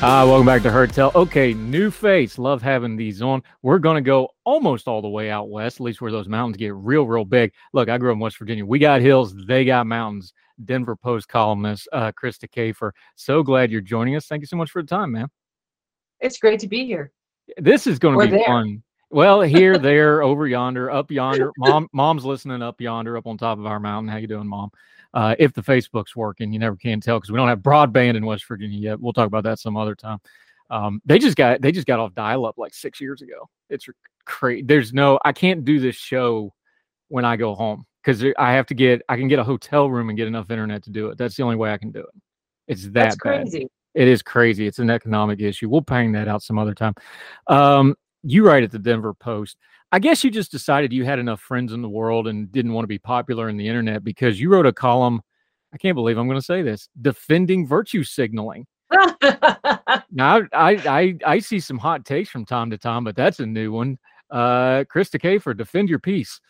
Ah, welcome back to Heard Tell. Okay, new face. Love having these on. We're going to go almost all the way out west, at least where those mountains get real, real big. Look, I grew up in West Virginia. We got hills, they got mountains. Denver Post columnist, uh, Krista Kafer. So glad you're joining us. Thank you so much for the time, man. It's great to be here. This is going to be there. fun. Well, here, there, over yonder, up yonder. Mom, mom's listening up yonder, up on top of our mountain. How you doing, mom? Uh, if the Facebook's working. You never can tell because we don't have broadband in West Virginia yet. We'll talk about that some other time. Um, they just got they just got off dial up like six years ago. It's crazy. There's no I can't do this show when I go home because I have to get I can get a hotel room and get enough internet to do it. That's the only way I can do it. It's that That's bad. crazy. It is crazy. It's an economic issue. We'll bang that out some other time. Um, you write at the Denver Post. I guess you just decided you had enough friends in the world and didn't want to be popular in the internet because you wrote a column. I can't believe I'm going to say this defending virtue signaling. now, I, I, I see some hot takes from time to time, but that's a new one. Uh, Krista Kafer, defend your peace.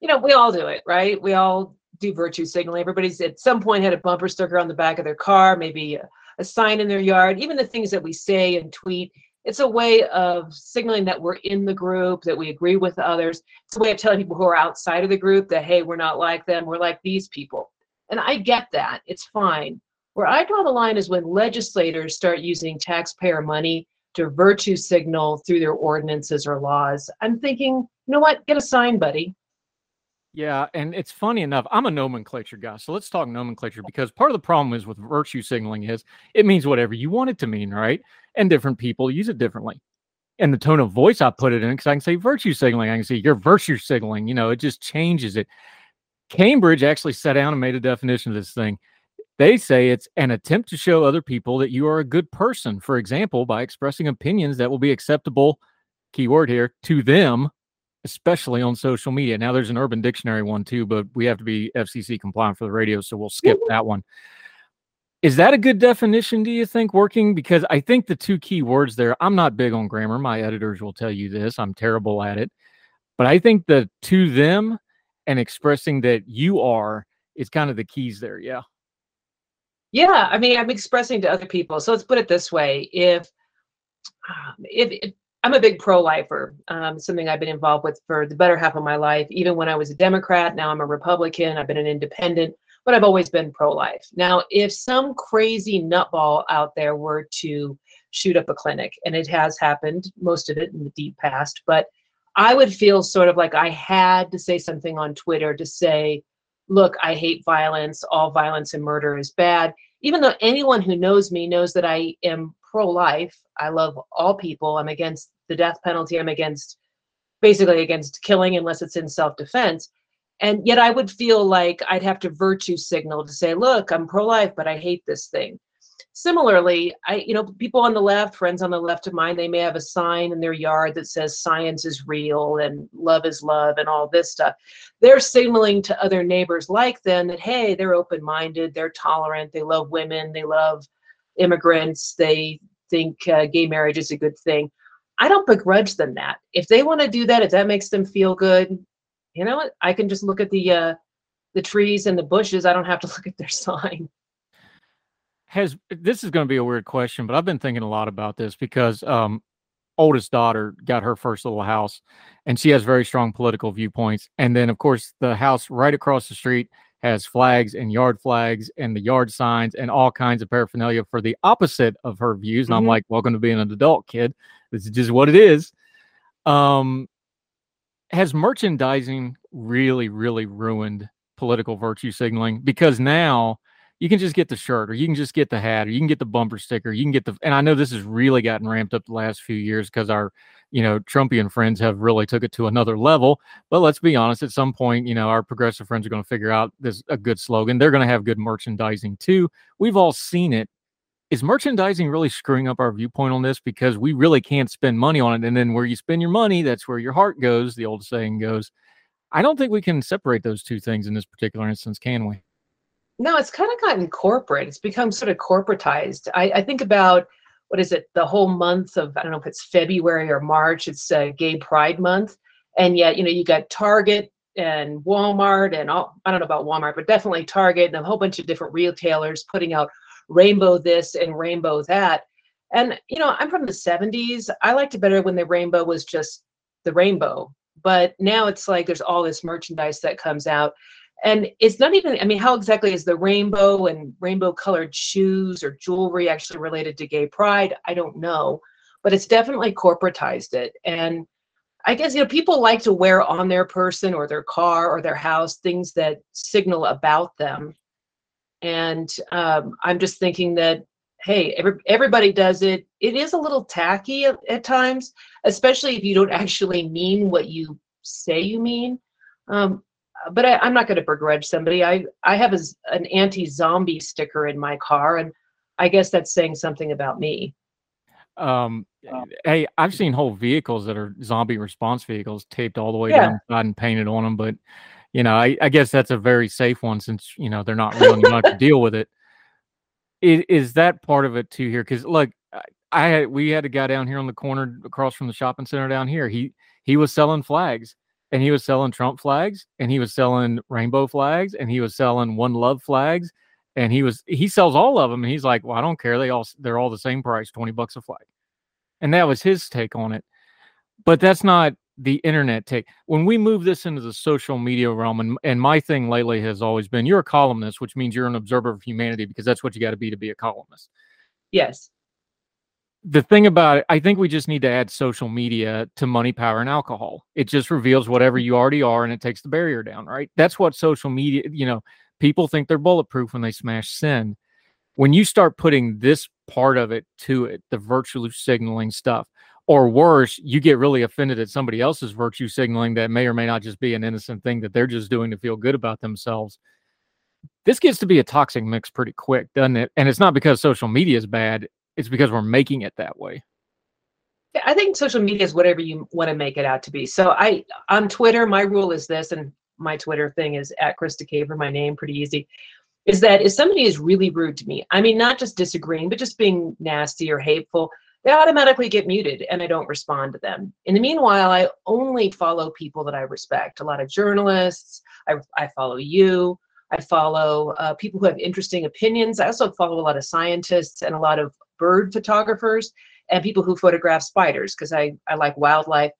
you know, we all do it, right? We all do virtue signaling. Everybody's at some point had a bumper sticker on the back of their car, maybe a, a sign in their yard, even the things that we say and tweet it's a way of signaling that we're in the group, that we agree with others. It's a way of telling people who are outside of the group that, hey, we're not like them, we're like these people. And I get that, it's fine. Where I draw the line is when legislators start using taxpayer money to virtue signal through their ordinances or laws. I'm thinking, you know what, get a sign, buddy. Yeah, and it's funny enough. I'm a nomenclature guy, so let's talk nomenclature because part of the problem is with virtue signaling is it means whatever you want it to mean, right? And different people use it differently. And the tone of voice I put it in, because I can say virtue signaling, I can say you're virtue signaling. You know, it just changes it. Cambridge actually sat down and made a definition of this thing. They say it's an attempt to show other people that you are a good person. For example, by expressing opinions that will be acceptable, keyword here, to them especially on social media. Now there's an Urban Dictionary one too, but we have to be FCC compliant for the radio, so we'll skip that one. Is that a good definition, do you think, working? Because I think the two key words there, I'm not big on grammar. My editors will tell you this. I'm terrible at it. But I think the to them and expressing that you are is kind of the keys there. Yeah. Yeah. I mean, I'm expressing to other people. So let's put it this way. If um, if, if I'm a big pro-lifer. Um, something I've been involved with for the better half of my life. Even when I was a Democrat, now I'm a Republican. I've been an independent, but I've always been pro-life. Now, if some crazy nutball out there were to shoot up a clinic, and it has happened, most of it in the deep past, but I would feel sort of like I had to say something on Twitter to say, look, I hate violence. All violence and murder is bad. Even though anyone who knows me knows that I am pro life. I love all people. I'm against the death penalty. I'm against basically against killing unless it's in self defense. And yet I would feel like I'd have to virtue signal to say, look, I'm pro life, but I hate this thing. Similarly, I, you know, people on the left, friends on the left of mine, they may have a sign in their yard that says science is real and love is love and all this stuff. They're signaling to other neighbors like them that, hey, they're open minded, they're tolerant, they love women, they love immigrants, they think uh, gay marriage is a good thing. I don't begrudge them that. If they want to do that, if that makes them feel good, you know what? I can just look at the uh, the trees and the bushes. I don't have to look at their sign. Has this is going to be a weird question, but I've been thinking a lot about this because um, oldest daughter got her first little house, and she has very strong political viewpoints. And then, of course, the house right across the street has flags and yard flags and the yard signs and all kinds of paraphernalia for the opposite of her views. And mm-hmm. I'm like, welcome to being an adult, kid. This is just what it is. Um, has merchandising really, really ruined political virtue signaling? Because now you can just get the shirt or you can just get the hat or you can get the bumper sticker. You can get the, and I know this has really gotten ramped up the last few years because our, you know, Trumpian friends have really took it to another level. But let's be honest, at some point, you know, our progressive friends are going to figure out this a good slogan. They're going to have good merchandising too. We've all seen it is merchandising really screwing up our viewpoint on this? Because we really can't spend money on it and then where you spend your money that's where your heart goes the old saying goes. I don't think we can separate those two things in this particular instance can we? No it's kind of gotten corporate. It's become sort of corporatized. I, I think about what is it the whole month of i don't know if it's february or march it's uh, gay pride month and yet you know you got target and walmart and all i don't know about walmart but definitely target and a whole bunch of different retailers putting out rainbow this and rainbow that. And you know i'm from the 70s i liked it better when the rainbow was just the rainbow. But now it's like there's all this merchandise that comes out. And it's not even i mean how exactly is the rainbow and rainbow colored shoes or jewelry actually related to gay pride? I don't know. But it's definitely corporatized it. And i guess you know people like to wear on their person or their car or their house things that signal about them and um, i'm just thinking that hey every, everybody does it it is a little tacky at, at times especially if you don't actually mean what you say you mean um, but I, am not going to begrudge somebody. I I have a, an anti-zombie sticker in my car, and I guess that's saying something about me. Um, hey, I've seen whole vehicles that are zombie response vehicles taped all the way yeah. down and painted on them, but you know, I, I, guess that's a very safe one since you know they're not really going to deal with it. it. Is that part of it too here? Because look, I had we had a guy down here on the corner across from the shopping center down here. He he was selling flags and he was selling Trump flags and he was selling rainbow flags and he was selling one love flags and he was he sells all of them and he's like well i don't care they all they're all the same price 20 bucks a flag and that was his take on it but that's not the internet take when we move this into the social media realm and, and my thing lately has always been you're a columnist which means you're an observer of humanity because that's what you got to be to be a columnist yes the thing about it, I think we just need to add social media to money, power, and alcohol. It just reveals whatever you already are and it takes the barrier down, right? That's what social media, you know, people think they're bulletproof when they smash sin. When you start putting this part of it to it, the virtue signaling stuff, or worse, you get really offended at somebody else's virtue signaling that may or may not just be an innocent thing that they're just doing to feel good about themselves. This gets to be a toxic mix pretty quick, doesn't it? And it's not because social media is bad it's because we're making it that way. I think social media is whatever you want to make it out to be. So I on Twitter, my rule is this, and my Twitter thing is at Krista Kafer, my name, pretty easy. Is that if somebody is really rude to me, I mean not just disagreeing, but just being nasty or hateful, they automatically get muted and I don't respond to them. In the meanwhile, I only follow people that I respect. A lot of journalists, I, I follow you, I follow uh, people who have interesting opinions. I also follow a lot of scientists and a lot of bird photographers and people who photograph spiders because I, I like wildlife.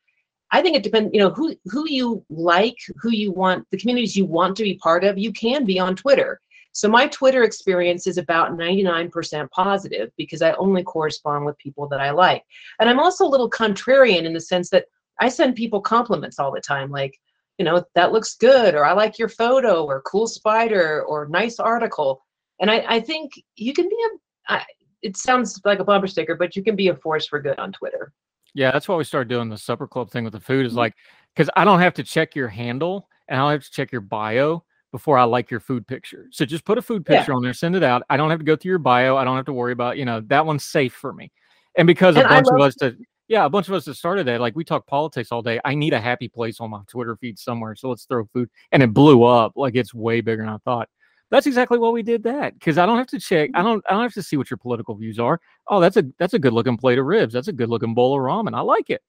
I think it depends, you know, who who you like, who you want, the communities you want to be part of, you can be on Twitter. So my Twitter experience is about 99% positive because I only correspond with people that I like. And I'm also a little contrarian in the sense that I send people compliments all the time, like, you know, that looks good, or I like your photo, or cool spider, or nice article. And I, I think you can be a, I, it sounds like a bumper sticker, but you can be a force for good on Twitter. Yeah, that's why we started doing the supper club thing with the food. Is mm-hmm. like because I don't have to check your handle and I don't have to check your bio before I like your food picture. So just put a food picture yeah. on there, send it out. I don't have to go through your bio. I don't have to worry about you know that one's safe for me. And because and a bunch of us to yeah, a bunch of us that started that like we talk politics all day. I need a happy place on my Twitter feed somewhere. So let's throw food, and it blew up like it's way bigger than I thought. That's exactly why we did that because I don't have to check. I mm-hmm. don't. I don't have to see what your political views are. Oh, that's a that's a good looking plate of ribs. That's a good looking bowl of ramen. I like it.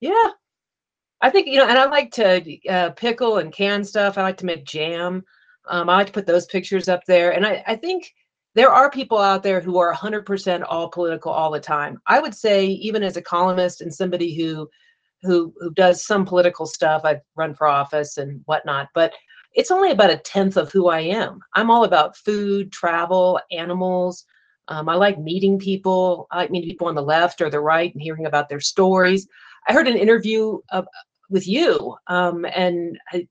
Yeah, I think you know, and I like to uh, pickle and can stuff. I like to make jam. Um, I like to put those pictures up there, and I, I think there are people out there who are 100% all political all the time. I would say, even as a columnist and somebody who who who does some political stuff, I've run for office and whatnot, but it's only about a tenth of who I am. I'm all about food, travel, animals. Um, I like meeting people. I like meeting people on the left or the right and hearing about their stories. I heard an interview with you, um, and I,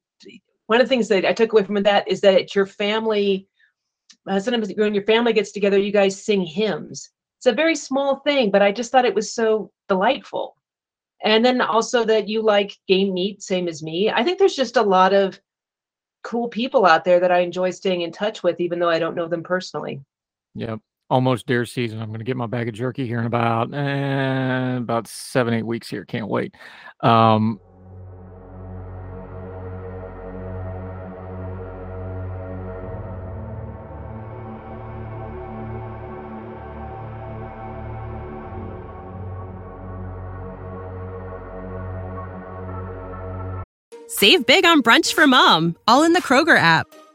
one of the things that I took away from that is that your family, uh, sometimes when your family gets together, you guys sing hymns. It's a very small thing, but I just thought it was so delightful. And then also that you like game meat, same as me. I think there's just a lot of cool people out there that I enjoy staying in touch with, even though I don't know them personally. Yeah. Almost deer season. I'm going to get my bag of jerky here in about eh, about seven eight weeks here. Can't wait. Um, Save big on brunch for mom, all in the Kroger app.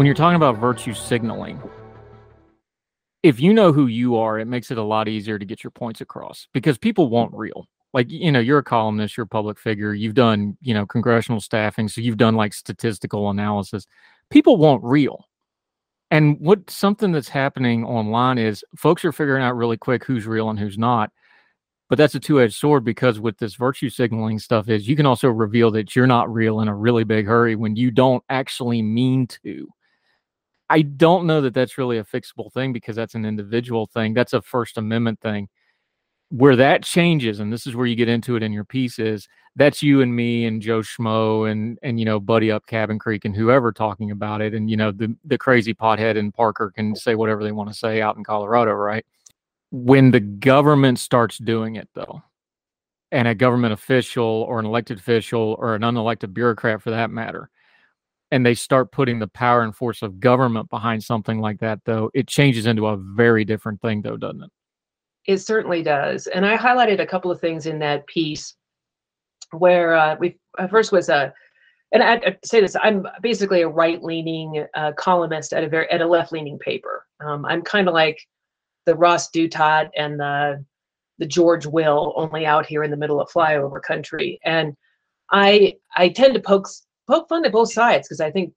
When you're talking about virtue signaling, if you know who you are, it makes it a lot easier to get your points across because people want real. Like, you know, you're a columnist, you're a public figure, you've done, you know, congressional staffing, so you've done like statistical analysis. People want real. And what something that's happening online is folks are figuring out really quick who's real and who's not. But that's a two-edged sword because with this virtue signaling stuff is you can also reveal that you're not real in a really big hurry when you don't actually mean to. I don't know that that's really a fixable thing because that's an individual thing. That's a First Amendment thing. Where that changes, and this is where you get into it in your pieces, that's you and me and Joe Schmo and and you know Buddy up Cabin Creek and whoever talking about it, and you know the the crazy pothead and Parker can say whatever they want to say out in Colorado, right? When the government starts doing it, though, and a government official or an elected official or an unelected bureaucrat for that matter and they start putting the power and force of government behind something like that, though, it changes into a very different thing, though, doesn't it? It certainly does. And I highlighted a couple of things in that piece where uh, we uh, first was a, and I, I, say this, I'm basically a right-leaning uh, columnist at a very at a left-leaning paper. Um, I'm kind of like the Ross Douthat and the the George Will, only out here in the middle of flyover country. And I I tend to poke poke fun at both sides because I think,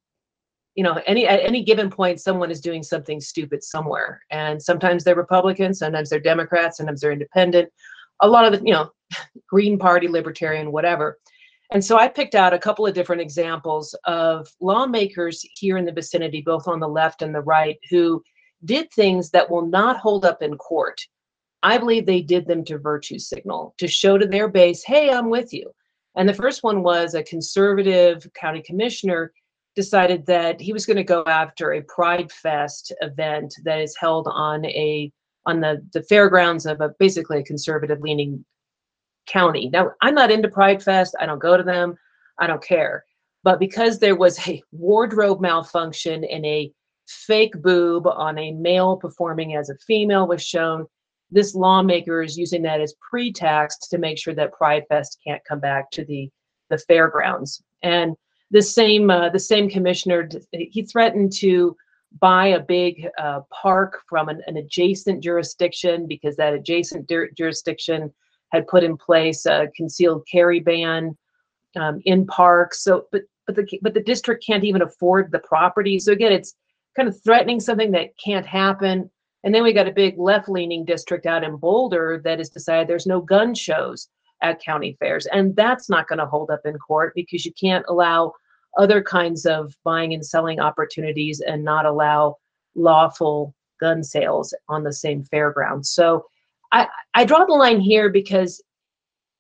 you know, any at any given point, someone is doing something stupid somewhere, and sometimes they're Republicans, sometimes they're Democrats, sometimes they're Independent. A lot of the, you know, Green Party, Libertarian, whatever. And so I picked out a couple of different examples of lawmakers here in the vicinity, both on the left and the right, who did things that will not hold up in court. I believe they did them to virtue signal, to show to their base, hey, I'm with you. And the first one was a conservative county commissioner decided that he was going to go after a Pride Fest event that is held on a on the the fairgrounds of a basically a conservative leaning county. Now, I'm not into Pride Fest. I don't go to them. I don't care. But because there was a wardrobe malfunction and a fake boob on a male performing as a female was shown, this lawmaker is using that as pretext to make sure that Pride Fest can't come back to the the fairgrounds. And the same uh, the same commissioner he threatened to buy a big uh, park from an, an, adjacent jurisdiction because that adjacent jurisdiction had put in place a concealed carry ban um, in parks. So, but but the but the district can't even afford the property. So again, it's kind of threatening something that can't happen and then we got a big left leaning district out in Boulder that has decided there's no gun shows at county fairs. And that's not going to hold up in court because you can't allow other kinds of buying and selling opportunities and not allow lawful gun sales on the same fairground. So I, I draw the line here because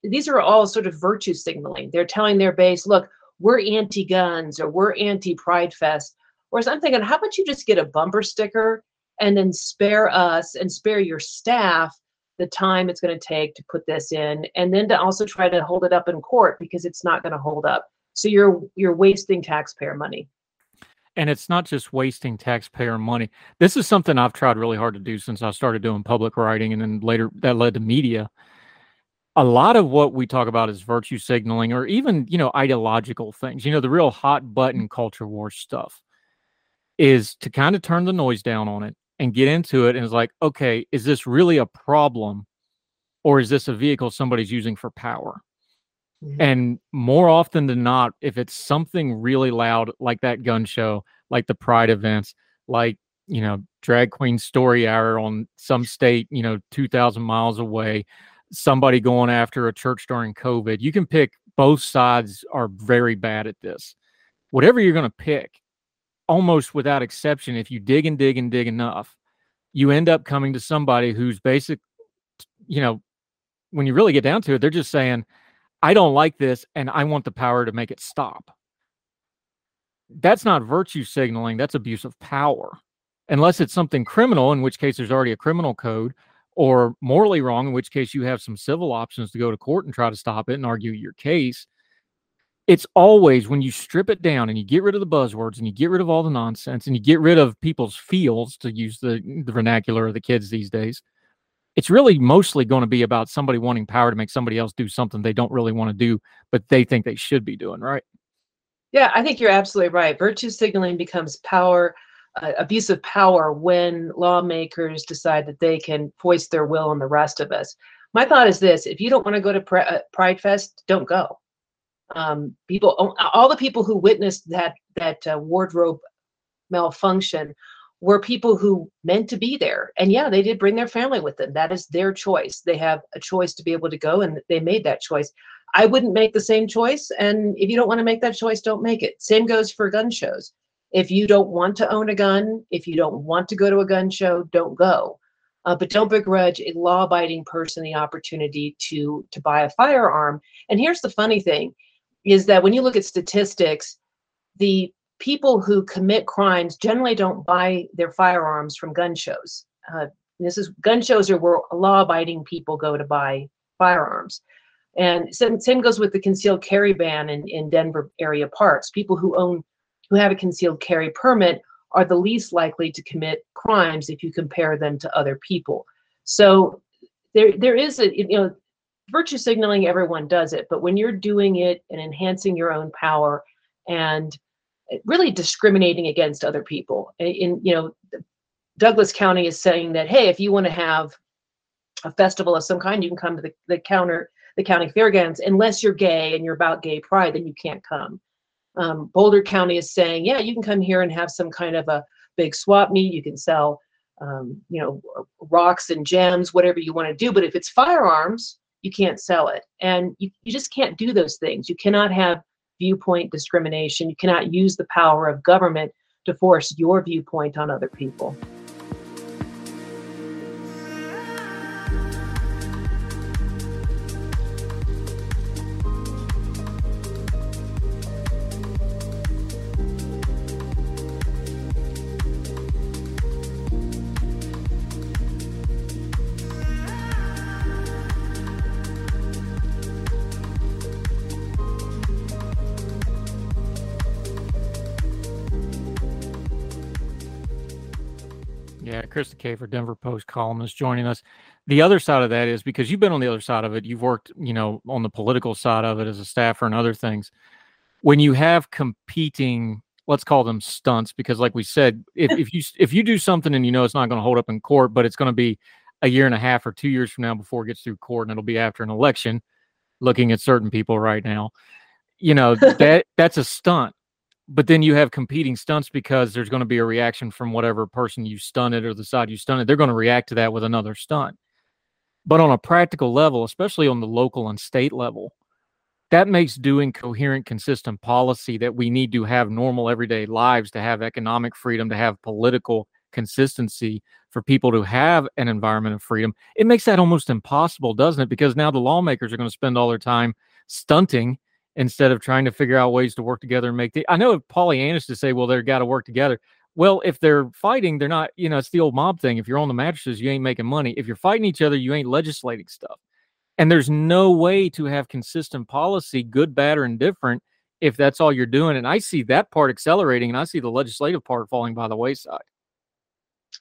these are all sort of virtue signaling. They're telling their base, look, we're anti guns or we're anti Pride Fest. Whereas I'm thinking, how about you just get a bumper sticker and then spare us and spare your staff the time it's going to take to put this in and then to also try to hold it up in court because it's not going to hold up. So you're you're wasting taxpayer money. And it's not just wasting taxpayer money. This is something i've tried really hard to do since i started doing public writing and then later that led to media. A lot of what we talk about is virtue signaling or even you know ideological things. You know the real hot button culture war stuff is to kind of turn the noise down on it and get into it and it's like, okay, is this really a problem or is this a vehicle somebody's using for power? Mhm. And more often than not, if it's something really loud like that gun show, like the pride events, like, you know, drag queen story hour on some state, you know, 2,000 miles away, somebody going after a church during COVID, you can pick both sides are very bad at this. Whatever you're going to pick, almost without exception, if you dig and dig and dig enough, you end up coming to somebody who's basic, you know, when you really get down to it, they're just saying, I don't like this and I want the power to make it stop. That's not virtue signaling, that's abuse of power. Unless it's something criminal, in which case there's already a criminal code, or morally wrong, in which case you have some civil options to go to court and try to stop it and argue your case. It's always when you strip it down and you get rid of the buzzwords and you get rid of all the nonsense and you get rid of people's feels, to use the, the vernacular of the kids these days, it's really mostly going to be about somebody wanting power to make somebody else do something they don't really want to do, but they think they should be doing, right? Yeah, I think you're absolutely right. Virtue signaling becomes power, uh, abuse of power when lawmakers decide that they can foist their will on the rest of us. My thought is this: if you don't want to go to uh, Pride Fest, don't go. Um, people, all the people who witnessed that that uh, wardrobe malfunction were people who meant to be there, and yeah, they did bring their family with them. That is their choice. They have a choice to be able to go, and they made that choice. I wouldn't make the same choice. And if you don't want to make that choice, don't make it. Same goes for gun shows. If you don't want to own a gun, if you don't want to go to a gun show, don't go. Uh, but don't begrudge a law-abiding person the opportunity to to buy a firearm. And here's the funny thing: is that when you look at statistics, the people who commit crimes generally don't buy their firearms from gun shows. Uh, this is gun shows are where law-abiding people go to buy firearms. And same, same goes with the concealed carry ban in, in Denver area parks. People who own, who have a concealed carry permit are the least likely to commit crimes if you compare them to other people. So there, there is a, you know, virtue signaling, everyone does it, but when you're doing it and enhancing your own power and really discriminating against other people, in, you know, Douglas County is saying that, hey, if you want to have a festival of some kind, you can come to the, the counter the county fairgrounds unless you're gay and you're about gay pride then you can't come. Um, boulder county is saying yeah you can come here and have some kind of a big swap meet. You can sell um, you know rocks and gems whatever you want to do. But if it's firearms you can't sell it. And you, you just can't do those things. You cannot have viewpoint discrimination. You cannot use the power of government to force your viewpoint on other people Krista Kafer, Denver Post columnist, joining us. The other side of that is because you've been on the other side of it. You've worked, you know, on the political side of it as a staffer and other things. When you have competing, let's call them stunts, because like we said, if, if you if you do something and you know it's not going to hold up in court, but it's going to be a year and a half or two years from now before it gets through court, and it'll be after an election. Looking at certain people right now, you know that that's a stunt but then you have competing stunts because there's going to be a reaction from whatever person you stunted or the side you stunted. They're going to react to that with another stunt. But on a practical level, especially on the local and state level, that makes doing coherent, consistent policy that we need to have normal everyday lives, to have economic freedom, to have political consistency for people to have an environment of freedom. It makes that almost impossible, doesn't it? Because now the lawmakers are going to spend all their time stunting instead of trying to figure out ways to work together and make the I know Pollyannish to say, well, they've got to work together. Well, if they're fighting, they're not, you know, it's the old mob thing. If you're on the mattresses, you ain't making money. If you're fighting each other, you ain't legislating stuff. And there's no way to have consistent policy, good, bad, or indifferent, if that's all you're doing. And I see that part accelerating and I see the legislative part falling by the wayside.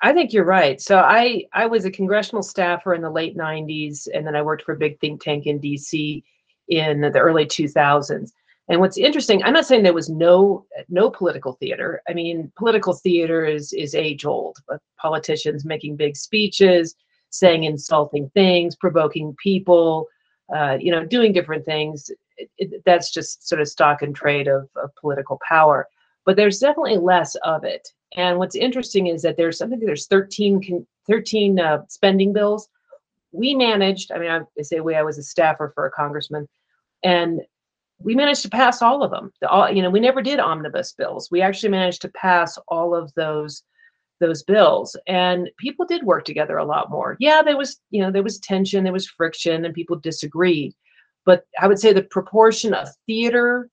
I think you're right. So I I was a congressional staffer in the late 90s and then I worked for a big think tank in DC in the early 2000s. And what's interesting, I'm not saying there was no no political theater. I mean, political theater is is age old. Politicians making big speeches, saying insulting things, provoking people, uh, you know, doing different things. It, it, that's just sort of stock and trade of, of political power. But there's definitely less of it. And what's interesting is that there's something there's 13, 13 uh, spending bills. We managed, I mean, I, I say we, I was a staffer for a congressman, and we managed to pass all of them. The, all, you know, we never did omnibus bills. We actually managed to pass all of those those bills and people did work together a lot more yeah there was you know there was tension there was friction and people disagreed but i would say the proportion of theater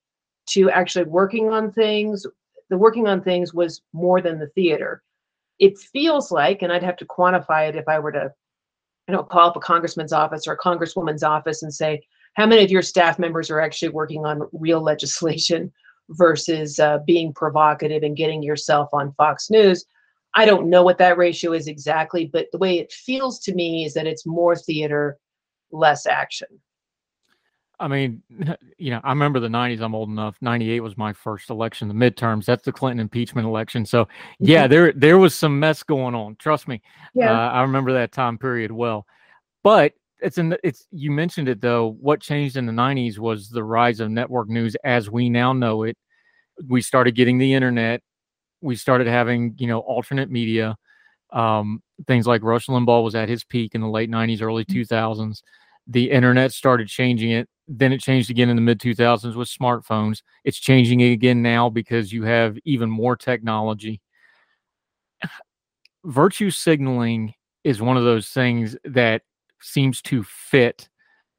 to actually working on things the working on things was more than the theater it feels like and i'd have to quantify it if i were to you know call up a congressman's office or a congresswoman's office and say how many of your staff members are actually working on real legislation versus uh, being provocative and getting yourself on fox news I don't know what that ratio is exactly, but the way it feels to me is that it's more theater, less action. I mean, you know, I remember the 90s. I'm old enough. 98 was my first election, the midterms. That's the Clinton impeachment election. So, yeah, mm-hmm. there there was some mess going on. Trust me. Yeah. Uh, I remember that time period well. But it's in the, it's you mentioned it though. What changed in the 90s was the rise of network news as we now know it. We started getting the internet we started having you know alternate media um, things like rush limbaugh was at his peak in the late 90s early 2000s mm-hmm. the internet started changing it then it changed again in the mid 2000s with smartphones it's changing again now because you have even more technology virtue signaling is one of those things that seems to fit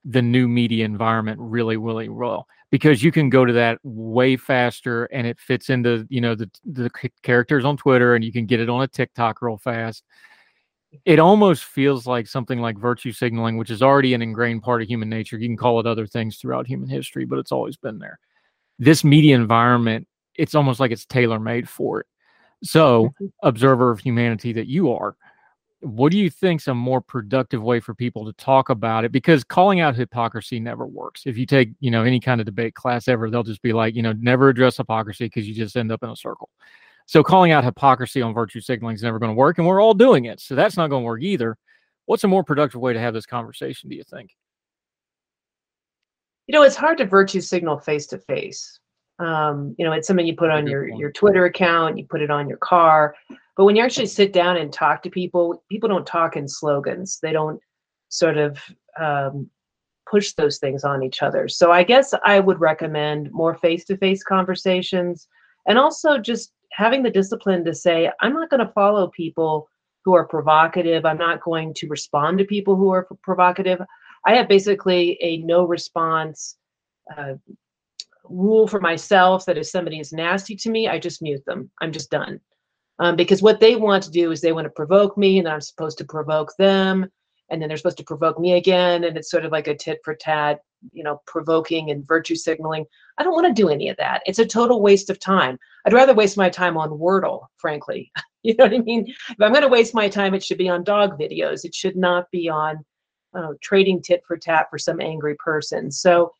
the new media environment really really well because you can go to that way faster and it fits into you know the the characters on Twitter and you can get it on a TikTok real fast. It almost feels like something like virtue signaling, which is already an ingrained part of human nature. You can call it other things throughout human history, but it's always been there. This media environment, it's almost like it's tailor made for it. So, mm-hmm. observer of humanity that you are, what do you think's a more productive way for people to talk about it? Because calling out hypocrisy never works. If you take you know any kind of debate class ever they'll just be like you know never address hypocrisy because you just end up in a circle. So calling out hypocrisy on virtue signaling is never going to work and we're all doing it so that's not going to work either. What's a more productive way to have this conversation do you think? You know it's hard to virtue signal face to face. Um, you know it's something you put on your your twitter account you put it on your car but when you actually sit down and talk to people, people don't talk in slogans. They don't sort of um, push those things on each other. So I guess I would recommend more face to face conversations and also just having the discipline to say, I'm not going to follow people who are provocative. I'm not going to respond to people who are provocative. I have basically a no response uh, rule for myself that if somebody is nasty to me, I just mute them. I'm just done um, because what they want to do is they want to provoke me and i'm supposed to provoke them. And then they're supposed to provoke me again. And it's sort of like a tit for tat you know provoking and virtue signaling. I don't want to do any of that. It's a total waste of time. I'd rather waste my time on wordle frankly. You know what i mean? If i'm going to waste my time it should be on dog videos. It should not be on uh, trading tit for tat for some angry person. So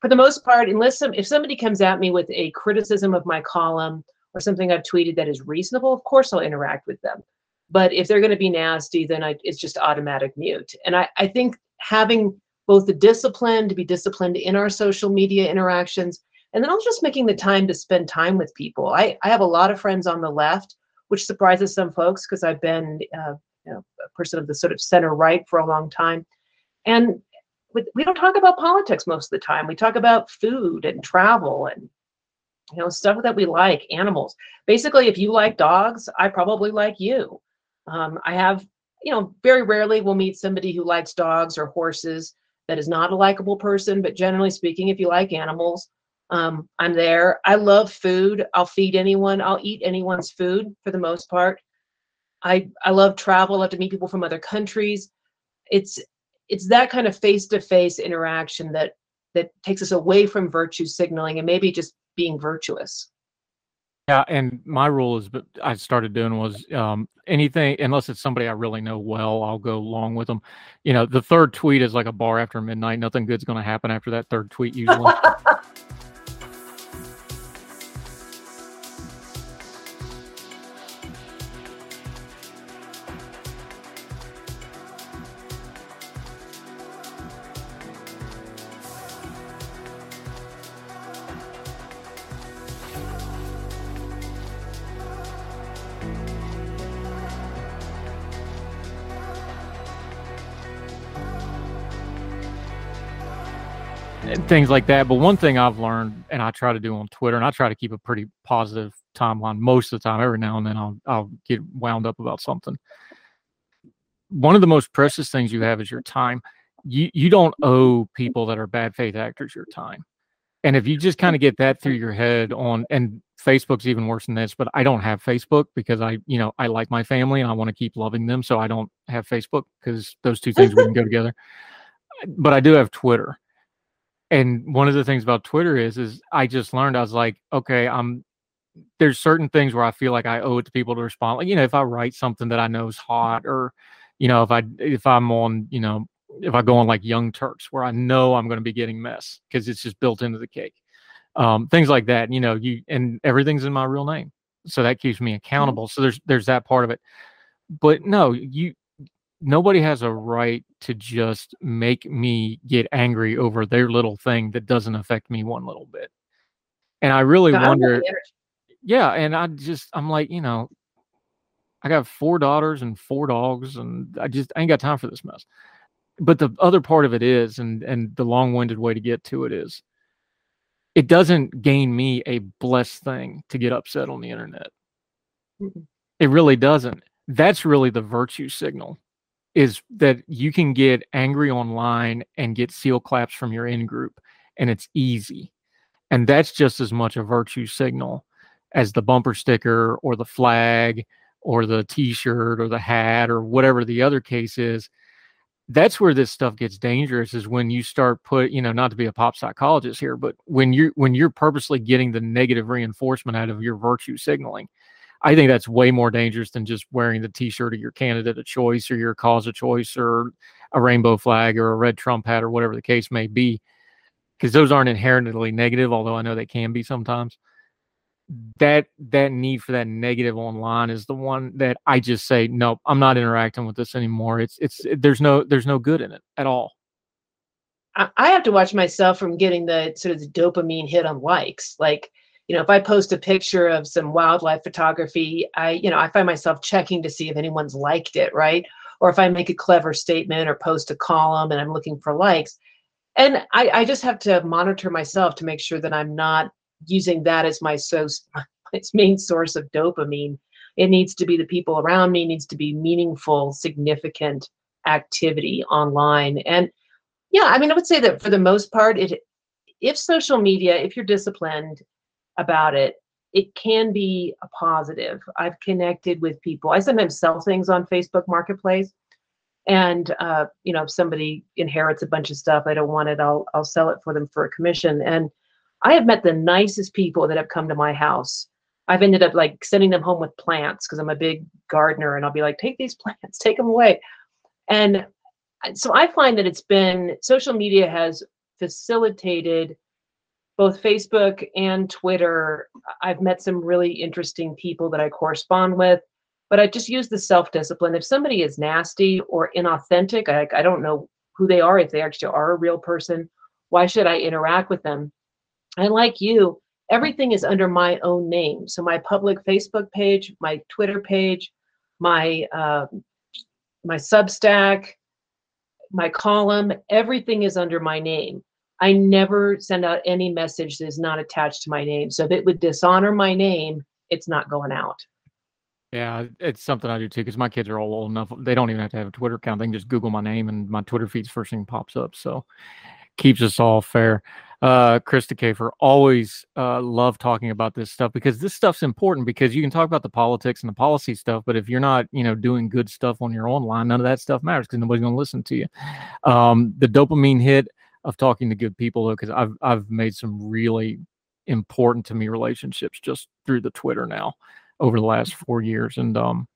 for the most part unless some, if somebody comes at me with a criticism of my column or something I've tweeted that is reasonable, of course I'll interact with them. But if they're going to be nasty, then I, it's just automatic mute. And I, I think having both the discipline to be disciplined in our social media interactions, and then also just making the time to spend time with people. I, I have a lot of friends on the left, which surprises some folks because I've been uh, you know, a person of the sort of center right for a long time. And we don't talk about politics most of the time. We talk about food and travel and you know stuff that we like animals. Basically if you like dogs i probably like you. Um, i have you know very rarely we'll meet somebody who likes dogs or horses that is not a likable person but generally speaking if you like animals um, i'm there. I love food. I'll feed anyone. I'll eat anyone's food for the most part. I i love travel. I love to meet people from other countries. It's it's that kind of face-to-face interaction that that takes us away from virtue signaling and maybe just being virtuous. Yeah, and my rule is, but I started doing was um, anything unless it's somebody I really know well, I'll go along with them. You know, the third tweet is like a bar after midnight. Nothing good's going to happen after that third tweet usually. things like that. But one thing I've learned, and I try to do on Twitter, and I try to keep a pretty positive timeline most of the time. Every now and then, I'll I'll get wound up about something. One of the most precious things you have is your time. You you don't owe people that are bad faith actors your time. And if you just kind of get that through your head on, and Facebook's even worse than this, but I don't have Facebook because I, you know, I like my family and I want to keep loving them. So I don't have Facebook because those two things wouldn't go together. But I do have Twitter. And one of the things about Twitter is, is I just learned, I was like, okay, I'm, there's certain things where I feel like I owe it to people to respond. Like, you know, if I write something that I know is hot or, you know, if I, if I'm on, you know, if I go on like Young Turks, where I know I'm going to be getting mess because it's just built into the cake. Um, things like that, you know, you and everything's in my real name, so that keeps me mm-hmm. accountable. So there's there's that part of it. But no, you nobody has a right to just make me get angry over their little thing that doesn't affect me one little bit. And I really wonder. Yeah, and I just I'm like, you know, I got four daughters and four dogs, and I just I ain't got time for this mess but the other part of it is, and and the long-winded way to get to it is, it doesn't gain me a blessed thing to get upset on the internet. Mm-hmm. It really doesn't. That's really the virtue signal, is that you can get angry online and get seal claps from your in group, and it's easy, and that's just as much a virtue signal as the bumper sticker or the flag or the T-shirt or the hat or whatever the other case is. That's where this stuff gets dangerous is when you start put you know not to be a pop psychologist here but when you're when you're purposely getting the negative reinforcement out of your virtue signaling i think that's way more dangerous than just wearing the t-shirt of your candidate of choice or your cause of choice or a rainbow flag or a red trump hat or whatever the case may be because those aren't inherently negative although i know they can be sometimes. That that need for that negative online is the one that I just say nope I'm not interacting with this anymore. It's it's there's no there's no good in it at all. I have to watch myself from getting the sort of the dopamine hit on likes. Like you know if I post a picture of some wildlife photography I you know I find myself checking to see if anyone's liked it right or if I make a clever statement or post a column and I'm looking for likes and I, I just have to monitor myself to make sure that I'm not using that as my so its main source of dopamine. It needs to be the people around me, needs to be meaningful, significant activity online. And yeah, I mean, I would say that for the most part, it if social media, if you're disciplined about it, it can be a positive. I've connected with people. I sometimes sell things on Facebook Marketplace, and uh, you know, if somebody inherits a bunch of stuff, I don't want it. I'll I'll sell it for them for a commission. And I have met the nicest people that have come to my house. I've ended up like sending them home with plants because I'm a big gardener and I'll be like, take these plants, take them away. And so I find that it's been social media has facilitated both Facebook and Twitter. I've met some really interesting people that I correspond with, but I just use the self discipline. If somebody is nasty or inauthentic, I, I don't know who they are, if they actually are a real person, why should I interact with them? And like you, everything is under my own name. So my public Facebook page, my Twitter page, my uh, my Substack, my column, everything is under my name. I never send out any message that is not attached to my name. So if it would dishonor my name, it's not going out. Yeah, it's something I do too because my kids are all old enough. They don't even have to have a Twitter account. They can just Google my name and my Twitter feed's first thing pops up. So keeps us all fair uh, Krista Kafer, always uh, love talking about this stuff because this stuff's important because you can talk about the politics and the policy stuff, but if you're not, you know, doing good stuff on your online, none of that stuff matters because nobody's going to listen to you. Um, the dopamine hit of talking to good people, though, because I've I've made some really important to me relationships just through the Twitter now over the last four years, and um,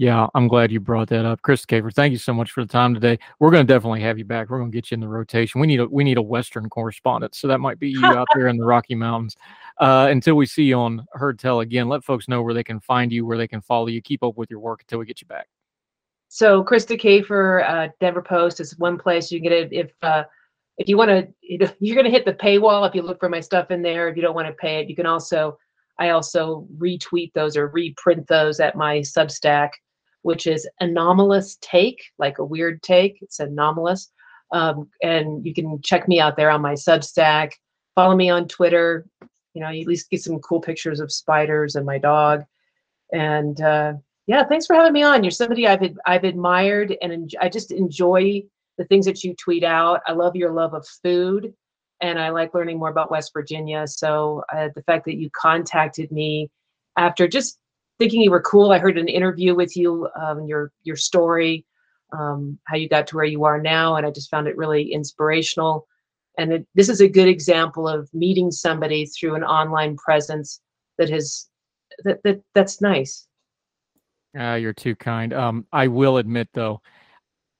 yeah, I'm glad you brought that up, Chris Kafer. Thank you so much for the time today. We're going to definitely have you back. We're going to get you in the rotation. We need a we need a Western correspondent, so that might be you out there in the Rocky Mountains. Uh, until we see you on Heard Tell again, let folks know where they can find you, where they can follow you, keep up with your work until we get you back. So, Krista Kafer, uh, Denver Post is one place you can get it if. Uh, if you want to, you're going to hit the paywall if you look for my stuff in there. If you don't want to pay it, you can also, I also retweet those or reprint those at my Substack which is anomalous take, like a weird take. It's anomalous. Um, and you can check me out there on my Substack. Follow me on Twitter. You know, you at least get some cool pictures of spiders and my dog. And uh, yeah, thanks for having me on. You're somebody I've I've admired, and en- I just enjoy the things that you tweet out. I love your love of food, and I like learning more about West Virginia. So uh, the fact that you contacted me after just thinking you were cool, I heard an interview with you, um, your your story, um, how you got to where you are now, and I just found it really inspirational. And it, this is a good example of meeting somebody through an online presence that has that, that that's nice. Uh, you're too kind. Um, I will admit though,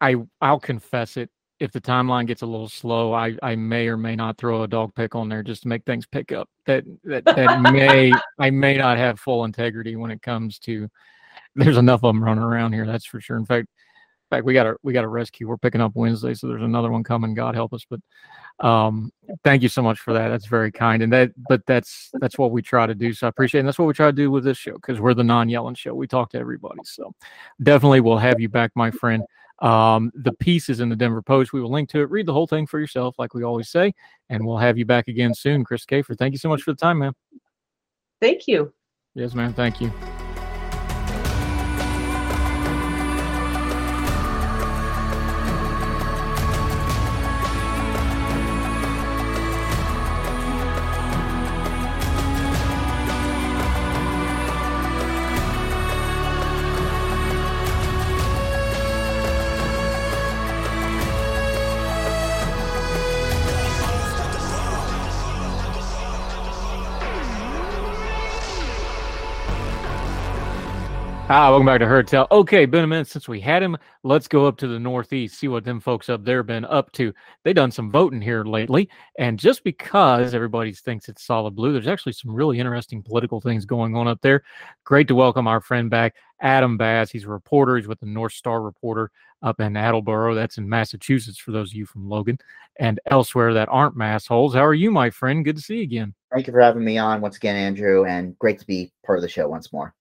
I I'll confess it. If the timeline gets a little slow, I, I may or may not throw a dog pick on there just to make things pick up. That that that may I may not have full integrity when it comes to. There's enough of them running around here, that's for sure. In fact, in fact, we got a we got a rescue. We're picking up Wednesday, so there's another one coming. God help us. But um, thank you so much for that. That's very kind. And that, but that's that's what we try to do. So I appreciate. It. And that's what we try to do with this show because we're the non-yelling show. We talk to everybody. So definitely, we'll have you back, my friend. Um, the piece is in the Denver Post. We will link to it. Read the whole thing for yourself, like we always say, and we'll have you back again soon, Krista Kafer. Thank you so much for the time, man. Thank you. Yes, man. Thank you. Ah, welcome back to Heard Tell. Okay, been a minute since we had him. Let's go up to the Northeast, see what them folks up there been up to. They done some voting here lately, and just because everybody thinks it's solid blue, there's actually some really interesting political things going on up there. Great to welcome our friend back, Adam Bass. He's a reporter. He's with the North Star Reporter up in Attleboro. That's in Massachusetts for those of you from Logan and elsewhere that aren't massholes. How are you, my friend? Good to see you again. Thank you for having me on once again, Andrew, and great to be part of the show once more.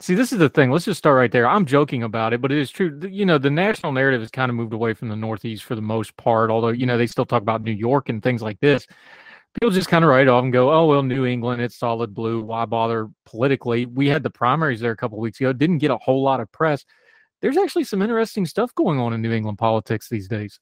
See, this is the thing. Let's just start right there. I'm joking about it, but it is true. You know, the national narrative has kind of moved away from the Northeast for the most part, although, you know, they still talk about New York and things like this. People just kind of write off and go, oh, well, New England, it's solid blue. Why bother politically? We had the primaries there a couple weeks ago, didn't get a whole lot of press. There's actually some interesting stuff going on in New England politics these days.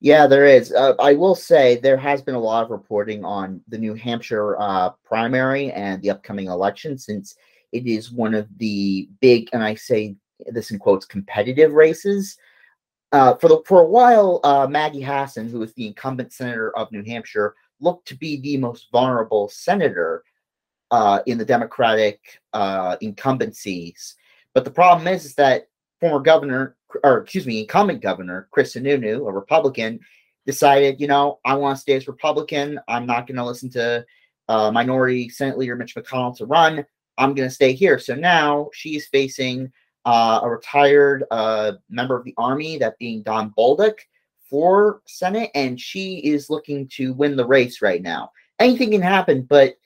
Yeah, there is. Uh, I will say there has been a lot of reporting on the New Hampshire uh, primary and the upcoming election since – it is one of the big, and I say this in quotes, competitive races. Uh, for the for a while, uh, Maggie Hassan, who is the incumbent senator of New Hampshire, looked to be the most vulnerable senator uh, in the Democratic uh, incumbencies. But the problem is, is that former governor, or excuse me, incumbent governor Chris Sununu, a Republican, decided, you know, I want to stay as Republican. I'm not going to listen to uh, minority Senate leader Mitch McConnell to run. I'm going to stay here. So now she's facing uh, a retired uh, member of the army, that being Don Bolduc, for Senate, and she is looking to win the race right now. Anything can happen, but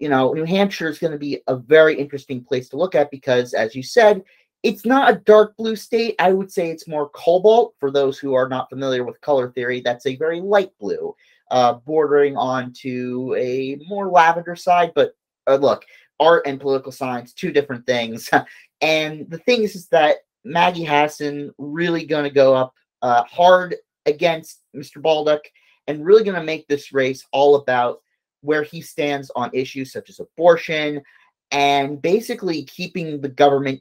you know, New Hampshire is going to be a very interesting place to look at because, as you said, it's not a dark blue state. I would say it's more cobalt. For those who are not familiar with color theory, that's a very light blue, uh, bordering on to a more lavender side. But uh, look, art and political science, two different things. and the thing is, is that Maggie Hassan really going to go up uh, hard against Mr. Bolduc and really going to make this race all about where he stands on issues such as abortion and basically keeping the government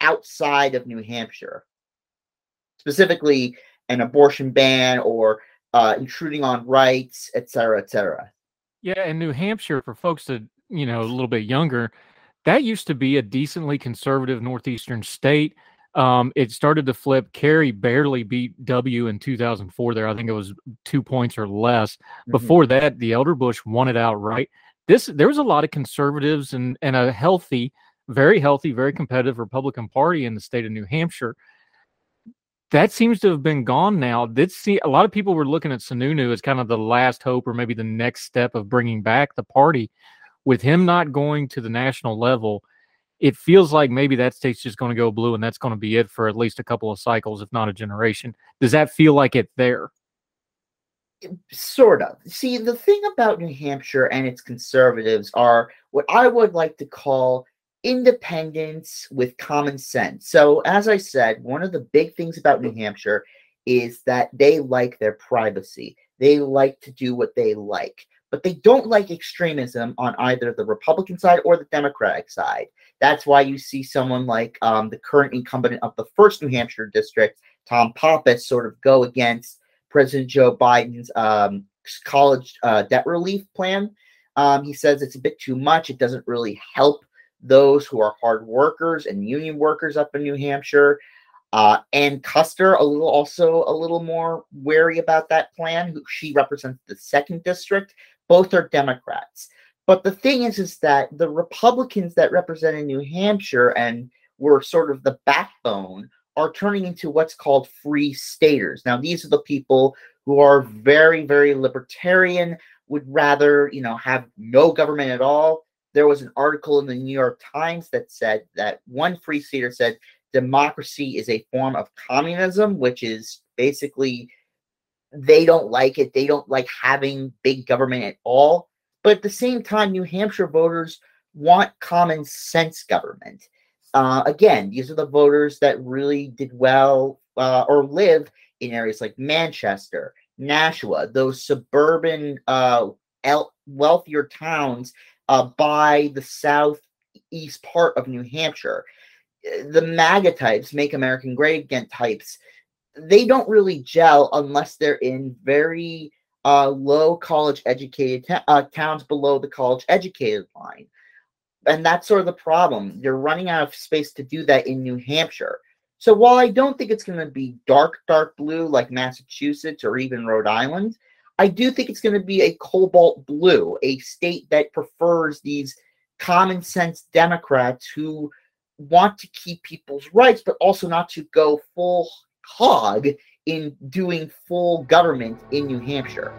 outside of New Hampshire, specifically an abortion ban or uh, intruding on rights, et cetera, et cetera. Yeah, in New Hampshire, for folks that you know, a little bit younger, that used to be a decently conservative northeastern state. Um, it started to flip. Kerry barely beat W in 2004. There, I think it was two points or less. Mm-hmm. Before that, the elder Bush won it outright. This there was a lot of conservatives and and a healthy, very healthy, very competitive Republican Party in the state of New Hampshire. That seems to have been gone now. This see a lot of people were looking at Sununu as kind of the last hope or maybe the next step of bringing back the party with him not going to the national level, it feels like maybe that state's just going to go blue and that's going to be it for at least a couple of cycles, if not a generation. Does that feel like it there? Sort of. See, the thing about New Hampshire and its conservatives are what I would like to call independence with common sense. So, as I said, one of the big things about New Hampshire is that they like their privacy. They like to do what they like, but they don't like extremism on either the Republican side or the Democratic side. That's why you see someone like um, the current incumbent of the first New Hampshire district, Tom Pappas, sort of go against President Joe Biden's um, college uh, debt relief plan. Um, he says it's a bit too much. It doesn't really help those who are hard workers and union workers up in New Hampshire. Uh, Ann Kuster, a little also a little more wary about that plan. Who she represents the second district. Both are Democrats. But the thing is, is that the Republicans that represented New Hampshire and were sort of the backbone are turning into what's called free staters. Now, these are the people who are very, very libertarian, would rather, you know, have no government at all. There was an article in the New York Times that said that one free stater said democracy is a form of communism, which is basically they don't like it. They don't like having big government at all. But at the same time, New Hampshire voters want common sense government. Uh, again, these are the voters that really did well uh, or live in areas like Manchester, Nashua, those suburban, uh, el- wealthier towns uh, by the southeast part of New Hampshire. The MAGA types, Make American Great Again types, they don't really gel unless they're in very uh, low college educated t- uh, towns below the college educated line and that's sort of the problem. You're running out of space to do that in New Hampshire. So while I don't think it's going to be dark, dark blue like Massachusetts or even Rhode Island, I do think it's going to be a cobalt blue, a state that prefers these common sense Democrats who want to keep people's rights, but also not to go full hog in doing full government in New Hampshire.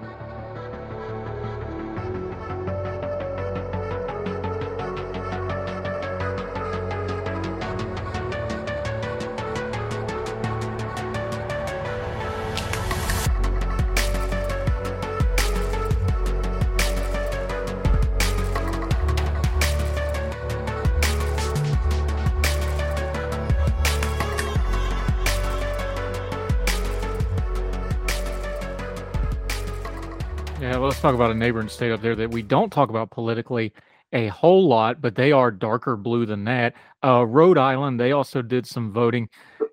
Let's talk about a neighboring state up there that we don't talk about politically a whole lot, but they are darker blue than that. Uh, Rhode Island, they also did some voting.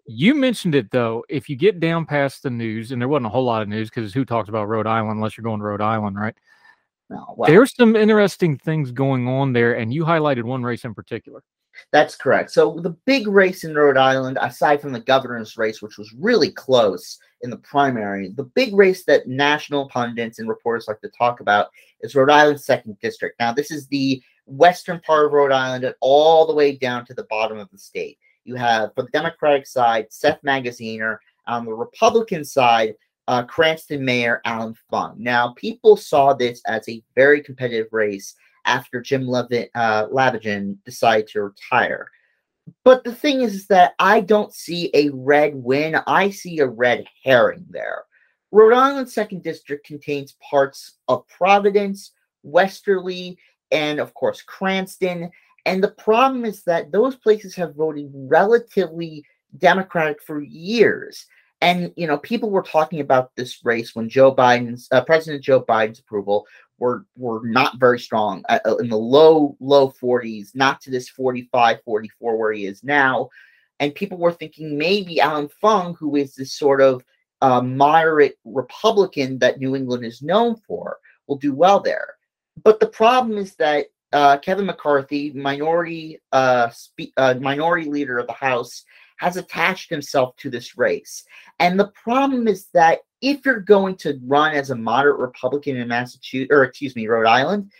You mentioned it though. If you get down past the news, and there wasn't a whole lot of news because who talks about Rhode Island unless you're going to Rhode Island, right? No, well, There's some interesting things going on there, and you highlighted one race in particular. That's correct. So the big race in Rhode Island, aside from the governor's race, which was really close in the primary, the big race that national pundits and reporters like to talk about is Rhode Island's second district. Now, this is the western part of Rhode Island and all the way down to the bottom of the state. You have, for the Democratic side, Seth Magaziner. On the Republican side, uh, Cranston Mayor Allan Fung. Now, people saw this as a very competitive race after Jim Levin, uh, Langevin decided to retire. But the thing is, that I don't see a red win. I see a red herring there. Rhode Island's second district contains parts of Providence, Westerly, and of course Cranston. And the problem is that those places have voted relatively Democratic for years. And you know, people were talking about this race when Joe Biden's uh, President Joe Biden's approval were were not very strong uh, uh in the low low 40s, not to this 45, 44 where he is now. And people were thinking maybe Allan Fung, who is this sort of uh, moderate Republican that New England is known for, will do well there. But the problem is that uh, Kevin McCarthy, minority uh, spe- minority leader of the House, has attached himself to this race. And the problem is that if you're going to run as a moderate Republican in Massachusetts, or excuse me, Rhode Island,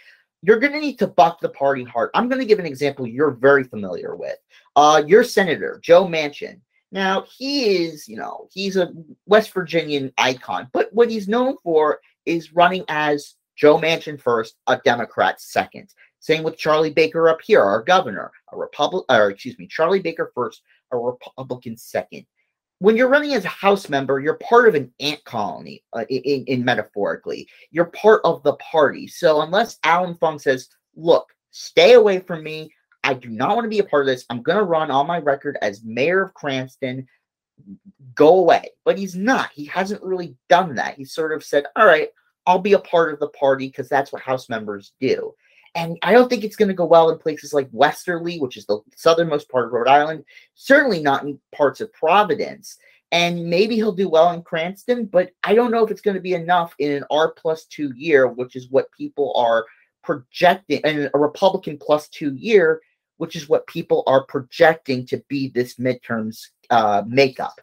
you're going to need to buck the party hard. I'm going to give an example you're very familiar with. Uh, your senator, Joe Manchin. Now, he is, you know, he's a West Virginian icon, but what he's known for is running as Joe Manchin first, a Democrat second. Same with Charlie Baker up here, our governor, a Republic, or excuse me, Charlie Baker first, a Republican second. When you're running as a House member, you're part of an ant colony, uh, in, in metaphorically. You're part of the party. So unless Allan Fung says, "Look, stay away from me. I do not want to be a part of this. I'm going to run on my record as mayor of Cranston. Go away." But he's not. He hasn't really done that. He sort of said, "All right, I'll be a part of the party because that's what House members do." And I don't think it's going to go well in places like Westerly, which is the southernmost part of Rhode Island, certainly not in parts of Providence. And maybe he'll do well in Cranston, but I don't know if it's going to be enough in an R plus two year, which is what people are projecting, and a Republican plus two year, which is what people are projecting to be this midterms uh, makeup.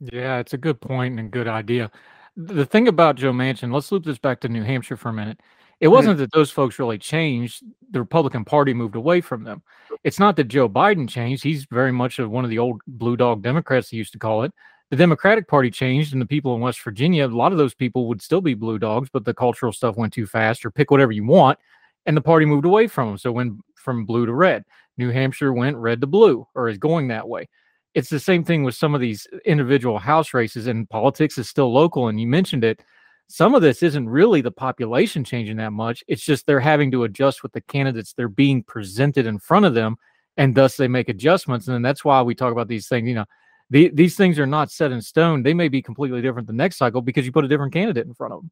Yeah, it's a good point and a good idea. The thing about Joe Manchin, let's loop this back to New Hampshire for a minute. It wasn't that those folks really changed. The Republican Party moved away from them. It's not that Joe Biden changed. He's very much of one of the old blue dog Democrats, they used to call it. The Democratic Party changed, and the people in West Virginia, a lot of those people would still be blue dogs, but the cultural stuff went too fast, or pick whatever you want, and the party moved away from them. So went from blue to red. New Hampshire went red to blue, or is going that way. It's the same thing with some of these individual House races, and politics is still local. And you mentioned it some of this isn't really the population changing that much. It's just they're having to adjust with the candidates they're being presented in front of them, and thus they make adjustments. And that's why we talk about these things. You know, the, these things are not set in stone. They may be completely different the next cycle because you put a different candidate in front of them.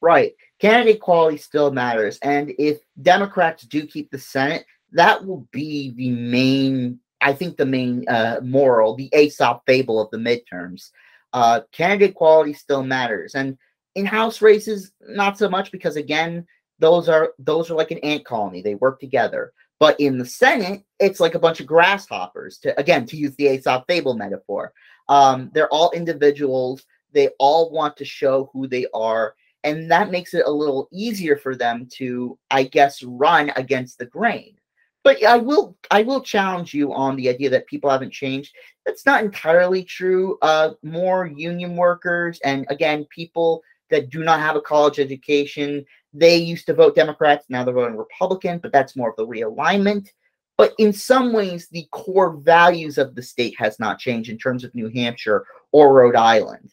Right. Candidate quality still matters. And if Democrats do keep the Senate, that will be the main, I think, the main uh, moral, the Aesop fable of the midterms. Uh, candidate quality still matters. And in house races, not so much because again, those are those are like an ant colony. They work together. But in the Senate, it's like a bunch of grasshoppers. To again, to use the Aesop fable metaphor, um, they're all individuals. They all want to show who they are, and that makes it a little easier for them to, I guess, run against the grain. But I will, I will challenge you on the idea that people haven't changed. That's not entirely true. Uh, more union workers, and again, people that do not have a college education. They used to vote Democrats, now they're voting Republican, but that's more of the realignment. But in some ways, the core values of the state has not changed in terms of New Hampshire or Rhode Island.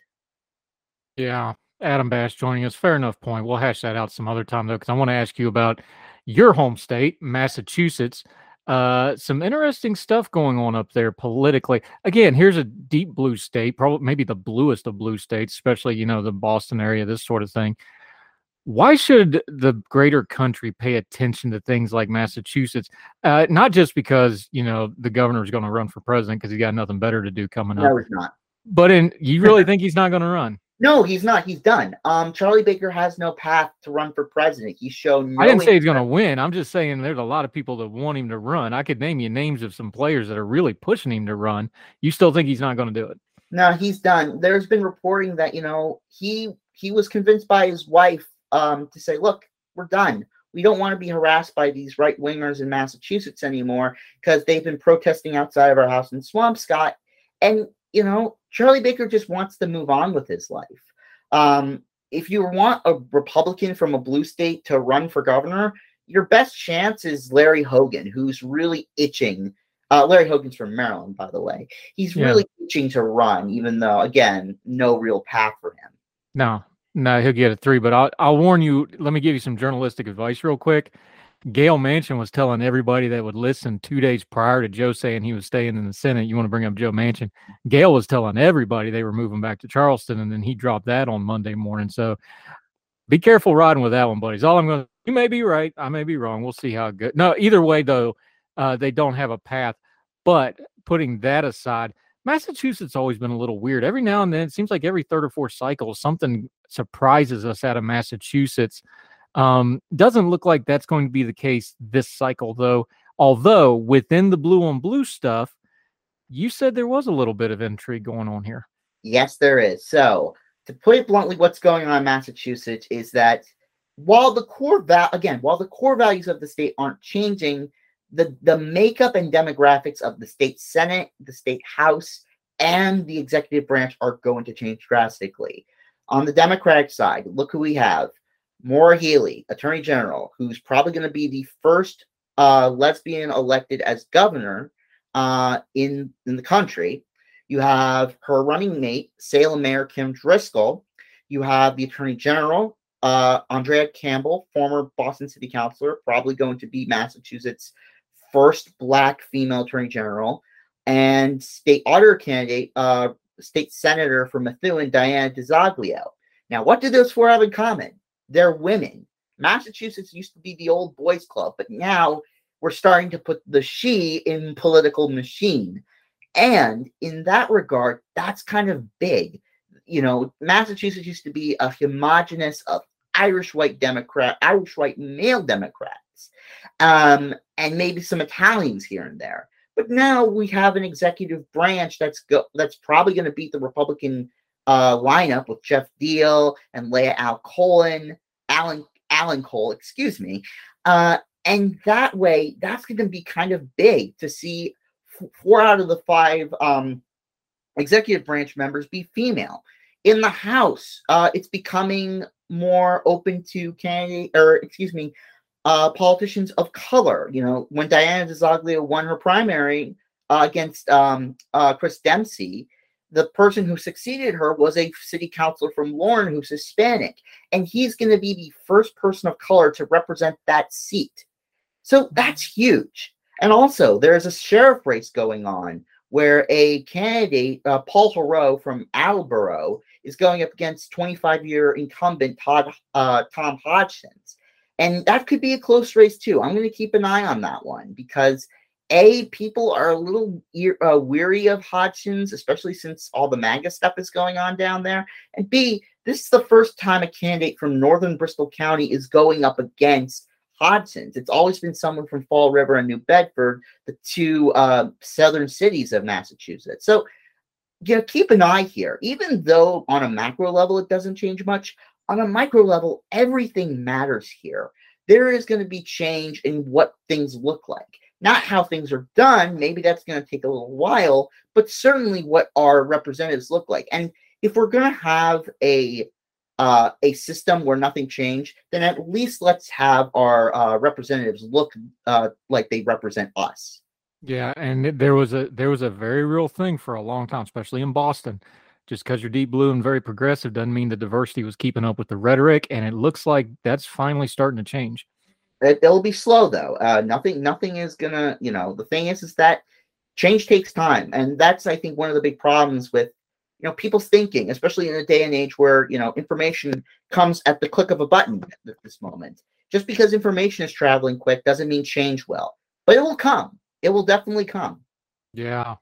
Yeah, Adam Bass joining us. Fair enough point. We'll hash that out some other time though, because I want to ask you about your home state, Massachusetts. Uh, some interesting stuff going on up there politically. Again, here's a deep blue state, probably maybe the bluest of blue states, especially you know the Boston area, this sort of thing. Why should the greater country pay attention to things like Massachusetts? Uh, not just because you know the governor is going to run for president because he got nothing better to do coming up. No, he's not. But in you really think he's not going to run? No, he's not. He's done. Um, Charlie Baker has no path to run for president. He's shown. No I didn't say he's going to win. I'm just saying there's a lot of people that want him to run. I could name you names of some players that are really pushing him to run. You still think he's not going to do it? No, he's done. There's been reporting that you know he he was convinced by his wife um, to say, "Look, we're done. We don't want to be harassed by these right wingers in Massachusetts anymore because they've been protesting outside of our house in Swampscott." And you know, Charlie Baker just wants to move on with his life. Um, if you want a Republican from a blue state to run for governor, your best chance is Larry Hogan, who's really itching. Uh, Larry Hogan's from Maryland, by the way. He's yeah. really itching to run, even though, again, no real path for him. No, no, he'll get a three. But I'll, I'll warn you. Let me give you some journalistic advice, real quick. Gayle Manchin was telling everybody that would listen two days prior to Joe saying he was staying in the Senate. You want to bring up Joe Manchin? Gayle was telling everybody they were moving back to Charleston, and then he dropped that on Monday morning. So be careful riding with that one, buddies. All I'm going to, you may be right. I may be wrong. We'll see how good. No, either way, though, uh, they don't have a path. But putting that aside, Massachusetts always been a little weird. Every now and then, it seems like every third or fourth cycle, something surprises us out of Massachusetts. Um, doesn't look like that's going to be the case this cycle, though. Although within the blue on blue stuff, you said there was a little bit of intrigue going on here. Yes, there is. So, to put it bluntly, what's going on in Massachusetts is that while the core val again, while the core values of the state aren't changing, the the makeup and demographics of the state senate, the state house, and the executive branch are going to change drastically. On the Democratic side, look who we have. Maura Healey, Attorney General, who's probably going to be the first uh, lesbian elected as governor uh, in in the country. You have her running mate, Salem Mayor Kim Driscoll. You have the Attorney General, uh, Andrea Campbell, former Boston City Councilor, probably going to be Massachusetts' first Black female Attorney General, and state auditor candidate, uh, state senator for Methuen, Diana DiZoglio. Now, what do those four have in common? They're women. Massachusetts used to be the old boys club, but now we're starting to put the she in political machine. And in that regard, that's kind of big. You know, Massachusetts used to be a homogenous of Irish white Democrat, Irish white male Democrats, um, and maybe some Italians here and there. But now we have an executive branch that's go that's probably going to beat the Republican uh, lineup with Geoff Diehl and Leah Al Colin, Alan Alan Cole, excuse me. Uh, and that way, that's going to be kind of big to see four out of the five um, executive branch members be female. In the House, uh, it's becoming more open to candidate or excuse me, uh, politicians of color. You know, when Diana DiZoglio won her primary uh, against um, uh, Chris Dempsey, the person who succeeded her was a city councilor from Lawrence who's Hispanic, and he's going to be the first person of color to represent that seat. So that's huge. And also, there's a sheriff race going on where a candidate, uh, Paul Heroux from Attleboro, is going up against 25 year incumbent Todd, uh, Tom Hodgson. And that could be a close race too. I'm going to keep an eye on that one because a people are a little uh, weary of Hodgson, especially since all the MAGA stuff is going on down there. And B, this is the first time a candidate from northern Bristol County is going up against Hodgson. It's always been someone from Fall River and New Bedford, the two uh, southern cities of Massachusetts. So, you know, keep an eye here. Even though on a macro level it doesn't change much, on a micro level, everything matters here. There is going to be change in what things look like. Not how things are done. Maybe that's going to take a little while, but certainly what our representatives look like. And if we're going to have a uh, a system where nothing changed, then at least let's have our uh, representatives look uh, like they represent us. Yeah, and there was a there was a very real thing for a long time, especially in Boston. Just because you're deep blue and very progressive doesn't mean the diversity was keeping up with the rhetoric, and it looks like that's finally starting to change. It, will be slow though. Uh, nothing nothing is gonna you know the thing is is that change takes time, and that's I think one of the big problems with you know people's thinking especially in a day and age where you know information comes at the click of a button at this moment. Just because information is traveling quick doesn't mean change will. But it will come. It will definitely come. Yeah.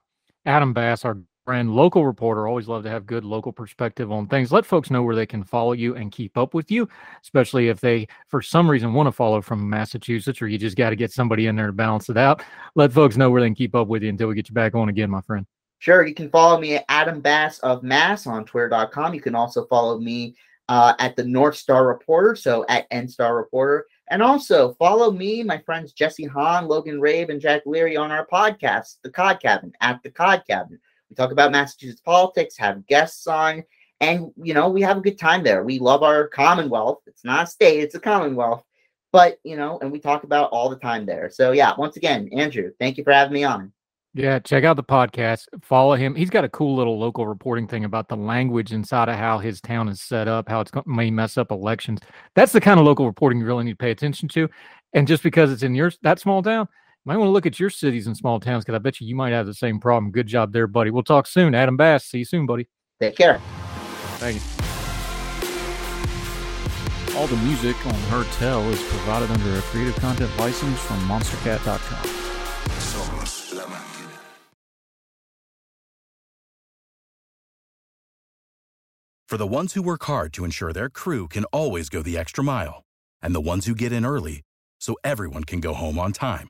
Adam bass our friend local reporter always love to have good local perspective on things let folks know where they can follow you and keep up with you especially if they for some reason want to follow from massachusetts or you just got to get somebody in there to balance it out let folks know where they can keep up with you until we get you back on again my friend Sure, you can follow me at Adam Bass of Mass on Twitter.com. You can also follow me uh, at the North Star Reporter, so at N Star Reporter. And also follow me, my friends Jesse Hahn, Logan Rabe, and Jack Leary on our podcast, The Cod Cabin, at The Cod Cabin. We talk about Massachusetts politics, have guests on, and you know, we have a good time there. We love our Commonwealth. It's not a state, it's a Commonwealth. But you know, and we talk about all the time there. So yeah, once again, Andrew, thank you for having me on. Yeah, check out the podcast. Follow him. He's got a cool little local reporting thing about the language inside of how his town is set up, how it's may mess up elections. That's the kind of local reporting you really need to pay attention to. And just because it's in your that small town, might want to look at your cities and small towns because I bet you you might have the same problem. Good job there, buddy. We'll talk soon. Adam Bass. See you soon, buddy. Take care. Thank you. All the music on Heard Tell is provided under a creative content license from monstercat.com. For the ones who work hard to ensure their crew can always go the extra mile, and the ones who get in early so everyone can go home on time,